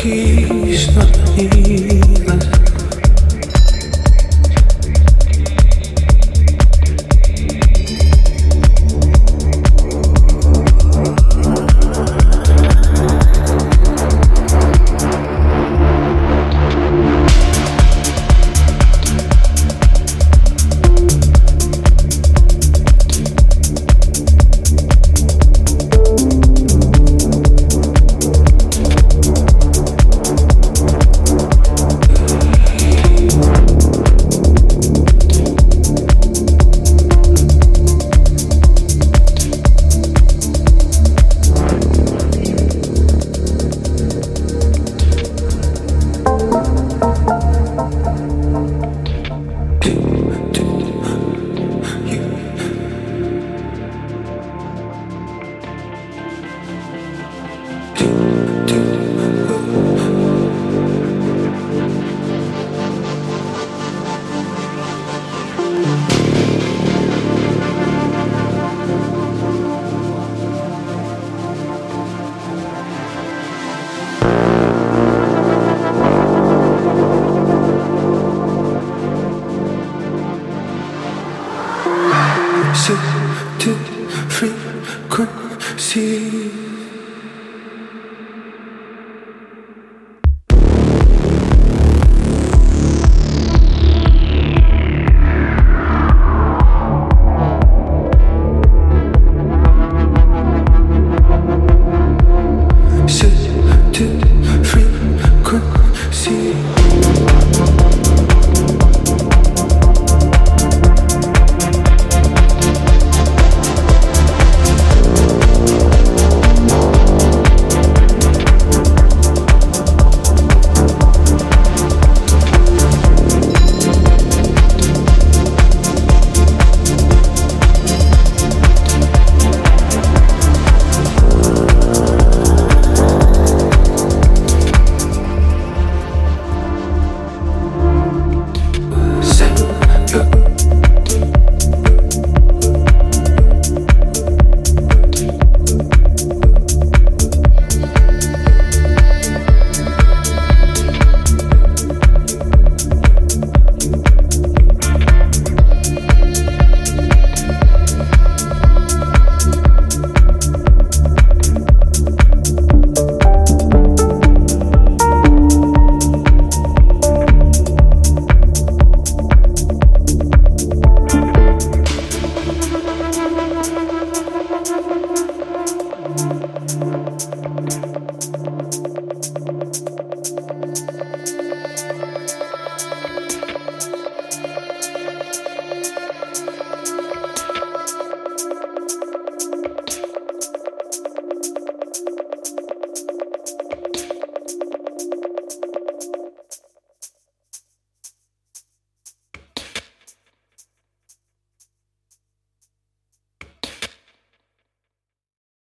key. two frequencies.